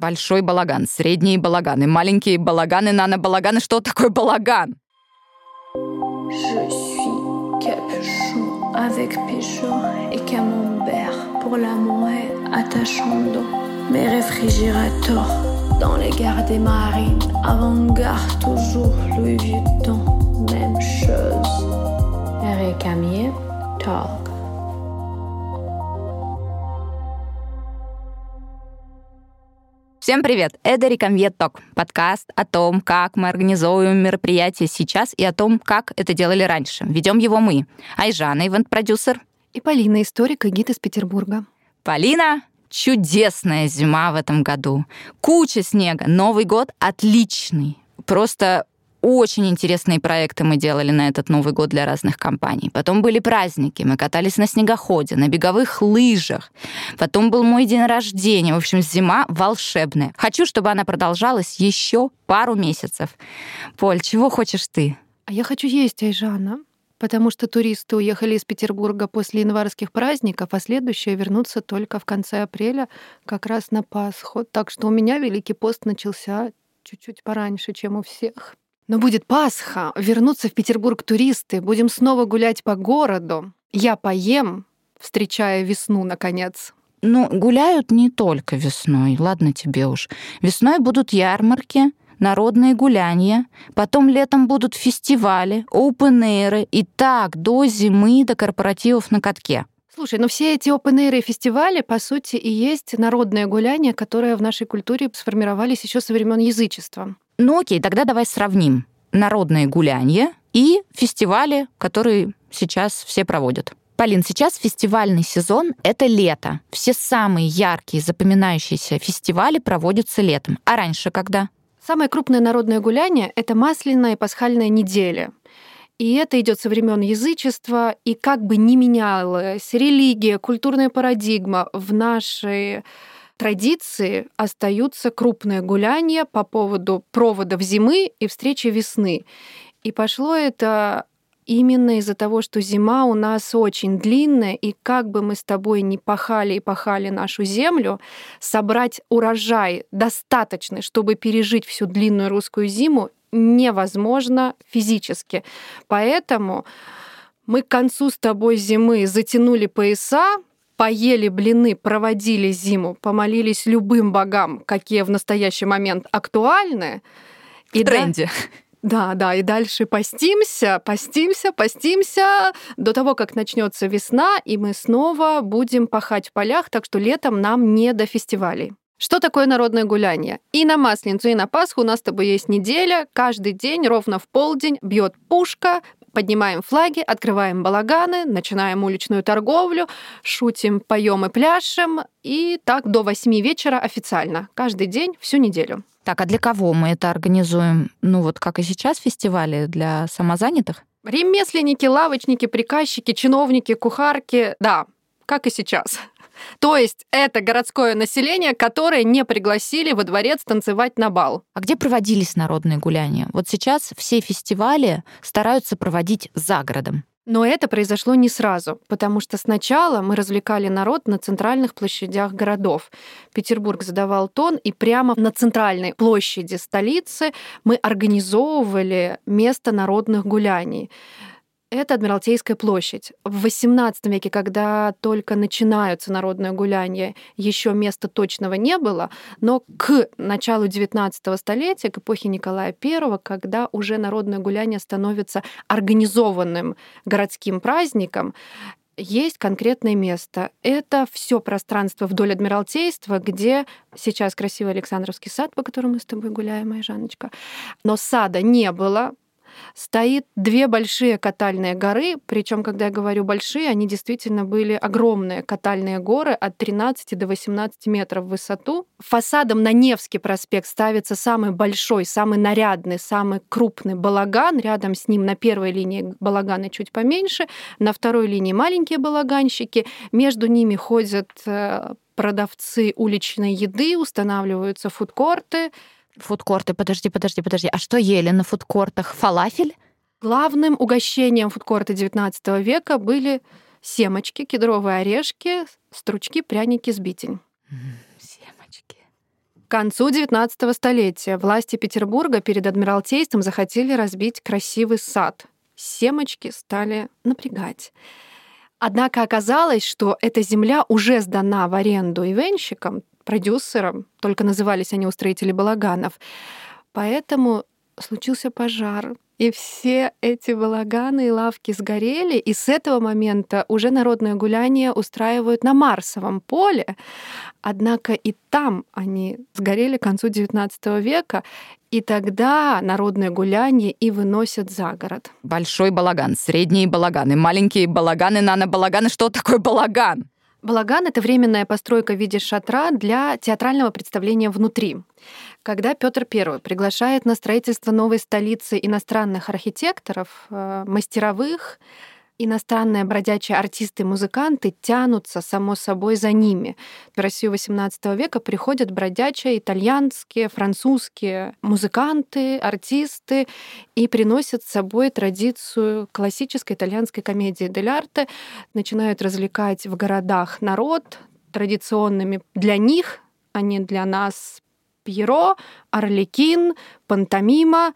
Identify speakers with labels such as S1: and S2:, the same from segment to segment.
S1: Большой балаган, средние балаганы, маленькие балаганы, нано-балаганы. Что такое балаган?
S2: Je suis capuchon avec pécheur et camembert pour l'amour attachando mes réfrigérateurs dans les gares des marines avant-garde toujours Louis Vuitton même chose Eric Camier talk
S1: Всем привет! Это Рекомвет Ток, подкаст о том, как мы организовываем мероприятия сейчас и о том, как это делали раньше. Ведем его мы. Айжана, ивент-продюсер.
S3: И Полина, историк и гид из Петербурга.
S1: Полина, чудесная зима в этом году. Куча снега. Новый год отличный. Просто очень интересные проекты мы делали на этот Новый год для разных компаний. Потом были праздники, мы катались на снегоходе, на беговых лыжах. Потом был мой день рождения. В общем, зима волшебная. Хочу, чтобы она продолжалась еще пару месяцев. Поль, чего хочешь ты?
S3: А я хочу есть, Айжана. Потому что туристы уехали из Петербурга после январских праздников, а следующие вернутся только в конце апреля, как раз на Пасху. Так что у меня Великий пост начался чуть-чуть пораньше, чем у всех. Но будет Пасха, вернутся в Петербург туристы, будем снова гулять по городу. Я поем, встречая весну, наконец.
S1: Ну, гуляют не только весной, ладно тебе уж. Весной будут ярмарки, народные гуляния, потом летом будут фестивали, open и так до зимы, до корпоративов на катке.
S3: Слушай, ну все эти open и фестивали, по сути, и есть народные гуляния, которые в нашей культуре сформировались еще со времен язычества.
S1: Ну окей, тогда давай сравним народные гуляния и фестивали, которые сейчас все проводят. Полин, сейчас фестивальный сезон — это лето. Все самые яркие, запоминающиеся фестивали проводятся летом. А раньше когда?
S3: Самое крупное народное гуляние — это масляная и пасхальная неделя. И это идет со времен язычества, и как бы ни менялась религия, культурная парадигма в нашей традиции остаются крупные гуляния по поводу проводов зимы и встречи весны. И пошло это именно из-за того, что зима у нас очень длинная, и как бы мы с тобой не пахали и пахали нашу землю, собрать урожай достаточный, чтобы пережить всю длинную русскую зиму, невозможно физически. Поэтому мы к концу с тобой зимы затянули пояса, поели блины, проводили зиму, помолились любым богам, какие в настоящий момент актуальны.
S1: В и тренде.
S3: Да, да, да, и дальше постимся, постимся, постимся до того, как начнется весна, и мы снова будем пахать в полях, так что летом нам не до фестивалей. Что такое народное гуляние? И на Масленицу, и на Пасху у нас с тобой есть неделя. Каждый день ровно в полдень бьет пушка, поднимаем флаги, открываем балаганы, начинаем уличную торговлю, шутим, поем и пляшем. И так до восьми вечера официально. Каждый день, всю неделю.
S1: Так, а для кого мы это организуем? Ну вот как и сейчас фестивали для самозанятых?
S3: Ремесленники, лавочники, приказчики, чиновники, кухарки, да, как и сейчас. То есть это городское население, которое не пригласили во дворец танцевать на бал.
S1: А где проводились народные гуляния? Вот сейчас все фестивали стараются проводить за городом.
S3: Но это произошло не сразу, потому что сначала мы развлекали народ на центральных площадях городов. Петербург задавал тон, и прямо на центральной площади столицы мы организовывали место народных гуляний. Это Адмиралтейская площадь. В XVIII веке, когда только начинаются народные гуляния, еще места точного не было, но к началу XIX столетия, к эпохе Николая I, когда уже народное гуляние становится организованным городским праздником, есть конкретное место. Это все пространство вдоль Адмиралтейства, где сейчас красивый Александровский сад, по которому мы с тобой гуляем, моя Жанночка. Но сада не было, стоит две большие катальные горы, причем, когда я говорю большие, они действительно были огромные катальные горы от 13 до 18 метров в высоту. Фасадом на Невский проспект ставится самый большой, самый нарядный, самый крупный балаган. Рядом с ним на первой линии балаганы чуть поменьше, на второй линии маленькие балаганщики. Между ними ходят э, продавцы уличной еды, устанавливаются фудкорты.
S1: Фудкорты, подожди, подожди, подожди. А что ели на фудкортах? Фалафель?
S3: Главным угощением фудкорта XIX века были семочки, кедровые орешки, стручки, пряники, сбитень.
S1: Семочки.
S3: К концу XIX столетия власти Петербурга перед Адмиралтейством захотели разбить красивый сад. Семочки стали напрягать. Однако оказалось, что эта земля уже сдана в аренду ивенщикам, продюсерам, только назывались они устроители балаганов. Поэтому случился пожар, и все эти балаганы и лавки сгорели, и с этого момента уже народное гуляние устраивают на Марсовом поле. Однако и там они сгорели к концу XIX века, и тогда народное гуляние и выносят за город.
S1: Большой балаган, средние балаганы, маленькие балаганы, нано-балаганы. Что такое балаган?
S3: Балаган — это временная постройка в виде шатра для театрального представления внутри. Когда Петр I приглашает на строительство новой столицы иностранных архитекторов, э, мастеровых, иностранные бродячие артисты и музыканты тянутся, само собой, за ними. В Россию XVIII века приходят бродячие итальянские, французские музыканты, артисты и приносят с собой традицию классической итальянской комедии дель арте, начинают развлекать в городах народ традиционными для них, а не для нас Пьеро, Орликин, Пантомима.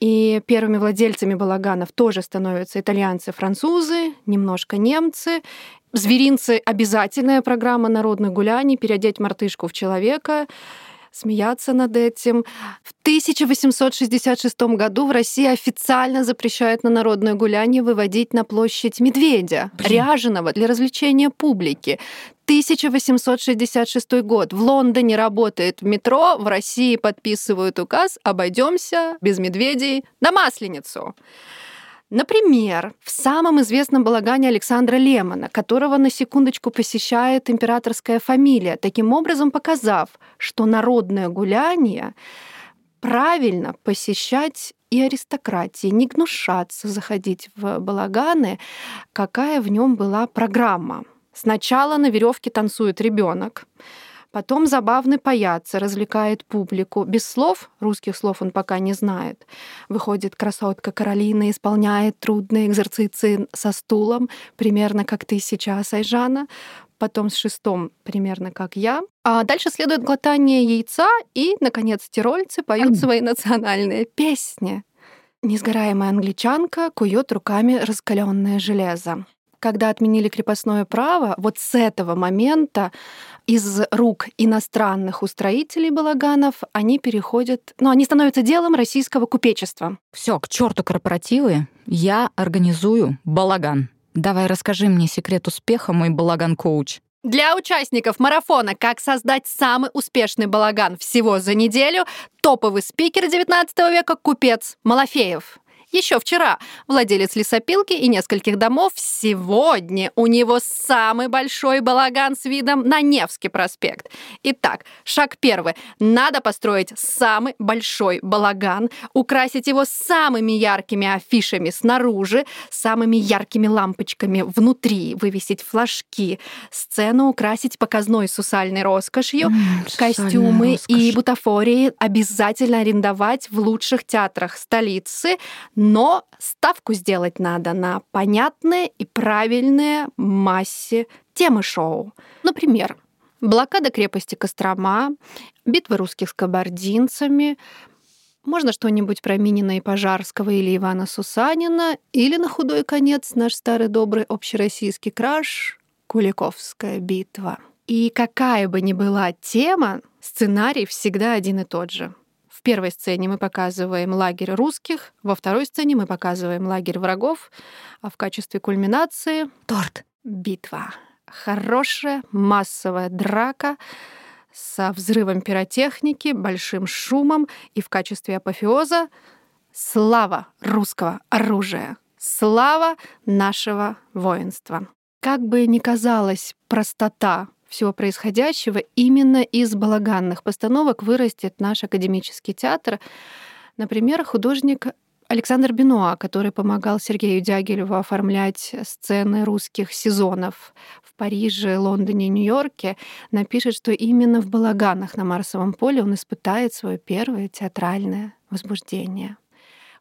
S3: И первыми владельцами балаганов тоже становятся итальянцы, французы, немножко немцы. Зверинцы — обязательная программа народных гуляний, переодеть мартышку в человека смеяться над этим. В 1866 году в России официально запрещают на народное гуляние выводить на площадь медведя, Блин. ряженого для развлечения публики. 1866 год. В Лондоне работает метро, в России подписывают указ «Обойдемся без медведей на Масленицу». Например, в самом известном балагане Александра Лемона, которого на секундочку посещает императорская фамилия, таким образом показав, что народное гуляние правильно посещать и аристократии, не гнушаться заходить в балаганы, какая в нем была программа. Сначала на веревке танцует ребенок, Потом забавный паяца развлекает публику. Без слов, русских слов он пока не знает. Выходит красотка Каролина, исполняет трудные экзерциции со стулом, примерно как ты сейчас, Айжана. Потом с шестом, примерно как я. А дальше следует глотание яйца, и, наконец, тирольцы поют свои национальные песни. Несгораемая англичанка кует руками раскаленное железо когда отменили крепостное право, вот с этого момента из рук иностранных устроителей балаганов они переходят, ну, они становятся делом российского купечества.
S1: Все, к черту корпоративы, я организую балаган. Давай расскажи мне секрет успеха, мой балаган-коуч.
S3: Для участников марафона «Как создать самый успешный балаган всего за неделю» топовый спикер 19 века купец Малафеев. Еще вчера владелец лесопилки и нескольких домов. Сегодня у него самый большой балаган с видом на Невский проспект. Итак, шаг первый. Надо построить самый большой балаган, украсить его самыми яркими афишами снаружи, самыми яркими лампочками внутри, вывесить флажки, сцену украсить показной сусальной роскошью, mm, костюмы роскошь. и бутафории обязательно арендовать в лучших театрах столицы, но ставку сделать надо на понятные и правильные массе темы шоу. Например, блокада крепости Кострома, битвы русских с кабардинцами, можно что-нибудь про Минина и Пожарского или Ивана Сусанина, или на худой конец наш старый добрый общероссийский краш Куликовская битва. И какая бы ни была тема, сценарий всегда один и тот же. В первой сцене мы показываем лагерь русских, во второй сцене мы показываем лагерь врагов, а в качестве кульминации — торт. Битва. Хорошая массовая драка со взрывом пиротехники, большим шумом и в качестве апофеоза слава русского оружия, слава нашего воинства. Как бы ни казалась простота всего происходящего, именно из балаганных постановок вырастет наш академический театр. Например, художник Александр Бенуа, который помогал Сергею Дягилеву оформлять сцены русских сезонов в Париже, Лондоне и Нью-Йорке, напишет, что именно в балаганах на Марсовом поле он испытает свое первое театральное возбуждение.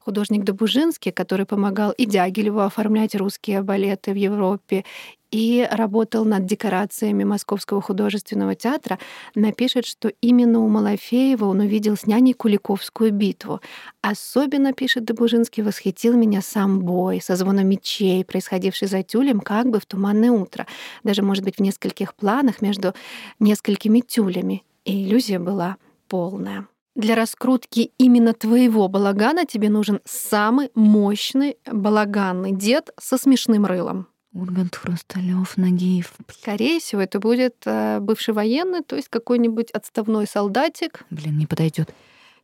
S3: Художник Добужинский, который помогал и Дягилеву оформлять русские балеты в Европе, и работал над декорациями Московского художественного театра, напишет, что именно у Малафеева он увидел с няней Куликовскую битву. Особенно, пишет Добужинский, восхитил меня сам бой со звоном мечей, происходивший за тюлем как бы в туманное утро, даже, может быть, в нескольких планах между несколькими тюлями. И иллюзия была полная. Для раскрутки именно твоего балагана тебе нужен самый мощный балаганный дед со смешным рылом.
S1: Ургант, Хрусталев, Нагиев.
S3: Скорее всего, это будет э, бывший военный, то есть какой-нибудь отставной солдатик.
S1: Блин, не подойдет.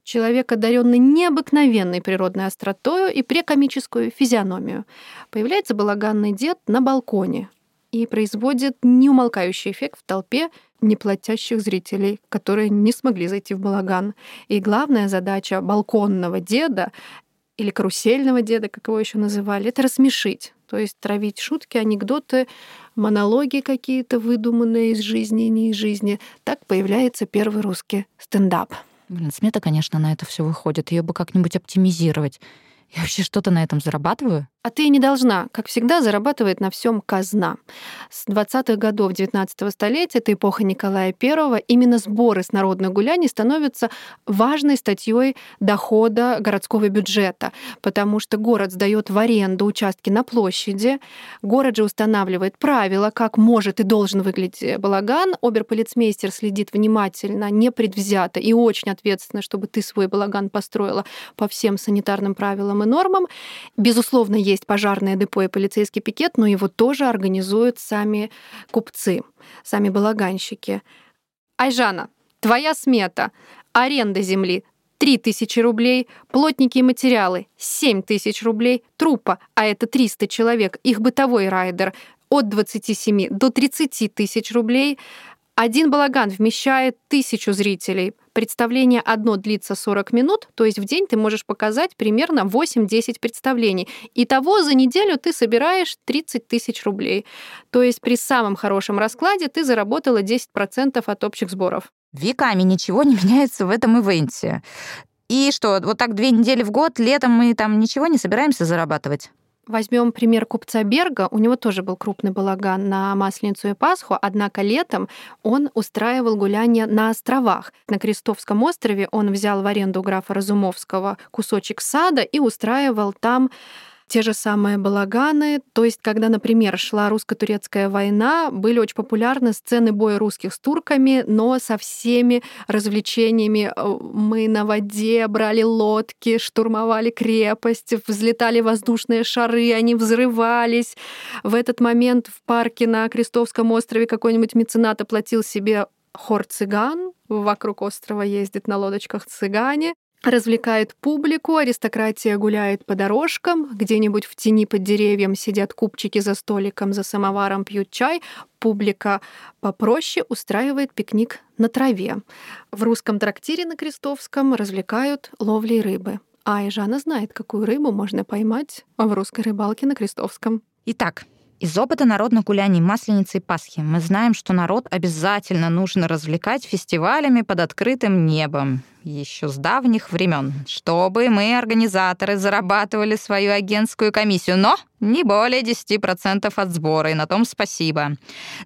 S3: Человек, одаренный необыкновенной природной остротою и прекомическую физиономию. Появляется балаганный дед на балконе и производит неумолкающий эффект в толпе неплатящих зрителей, которые не смогли зайти в балаган. И главная задача балконного деда или карусельного деда, как его еще называли, это рассмешить. То есть травить шутки, анекдоты, монологи какие-то выдуманные из жизни и не из жизни. Так появляется первый русский стендап.
S1: Блин, смета, конечно, на это все выходит. Ее бы как-нибудь оптимизировать. Я вообще что-то на этом зарабатываю?
S3: А ты не должна. Как всегда, зарабатывает на всем казна. С 20-х годов 19 столетия, это эпоха Николая I, именно сборы с народных гуляний становятся важной статьей дохода городского бюджета, потому что город сдает в аренду участки на площади, город же устанавливает правила, как может и должен выглядеть балаган, оберполицмейстер следит внимательно, непредвзято и очень ответственно, чтобы ты свой балаган построила по всем санитарным правилам и нормам. Безусловно, есть пожарное депо и полицейский пикет, но его тоже организуют сами купцы, сами балаганщики. Айжана, твоя смета. Аренда земли 3 тысячи рублей, плотники и материалы 7 тысяч рублей, трупа, а это 300 человек, их бытовой райдер от 27 до 30 тысяч рублей, один балаган вмещает тысячу зрителей. Представление одно длится 40 минут, то есть в день ты можешь показать примерно 8-10 представлений. Итого за неделю ты собираешь 30 тысяч рублей. То есть при самом хорошем раскладе ты заработала 10% от общих сборов.
S1: Веками ничего не меняется в этом ивенте. И что, вот так две недели в год, летом мы там ничего не собираемся зарабатывать?
S3: Возьмем пример купца Берга. У него тоже был крупный балаган на Масленицу и Пасху, однако летом он устраивал гуляния на островах. На Крестовском острове он взял в аренду графа Разумовского кусочек сада и устраивал там те же самые балаганы. То есть, когда, например, шла русско-турецкая война, были очень популярны сцены боя русских с турками, но со всеми развлечениями. Э, мы на воде брали лодки, штурмовали крепость, взлетали воздушные шары, они взрывались. В этот момент в парке на Крестовском острове какой-нибудь меценат оплатил себе хор цыган, вокруг острова ездит на лодочках цыгане развлекает публику, аристократия гуляет по дорожкам, где-нибудь в тени под деревьям сидят купчики за столиком, за самоваром пьют чай, публика попроще устраивает пикник на траве. В русском трактире на Крестовском развлекают ловлей рыбы. А и знает, какую рыбу можно поймать в русской рыбалке на Крестовском.
S1: Итак, из опыта народных гуляний Масленицы и Пасхи мы знаем, что народ обязательно нужно развлекать фестивалями под открытым небом еще с давних времен, чтобы мы, организаторы, зарабатывали свою агентскую комиссию, но не более 10% от сбора, и на том спасибо.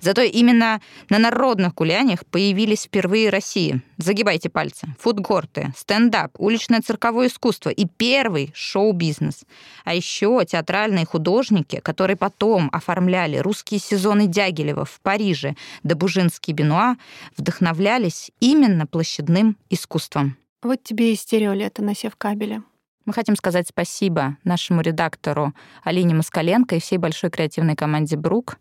S1: Зато именно на народных гуляниях появились впервые России. Загибайте пальцы. Фудгорты, стендап, уличное цирковое искусство и первый шоу-бизнес. А еще театральные художники, которые потом оформляли русские сезоны Дягилева в Париже, Добужинский Бенуа, вдохновлялись именно площадным искусством.
S3: Вот тебе и стереолето, насев кабеля.
S1: Мы хотим сказать спасибо нашему редактору Алине Москаленко и всей большой креативной команде «Брук»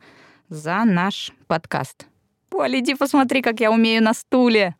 S1: за наш подкаст. Поля, иди посмотри, как я умею на стуле.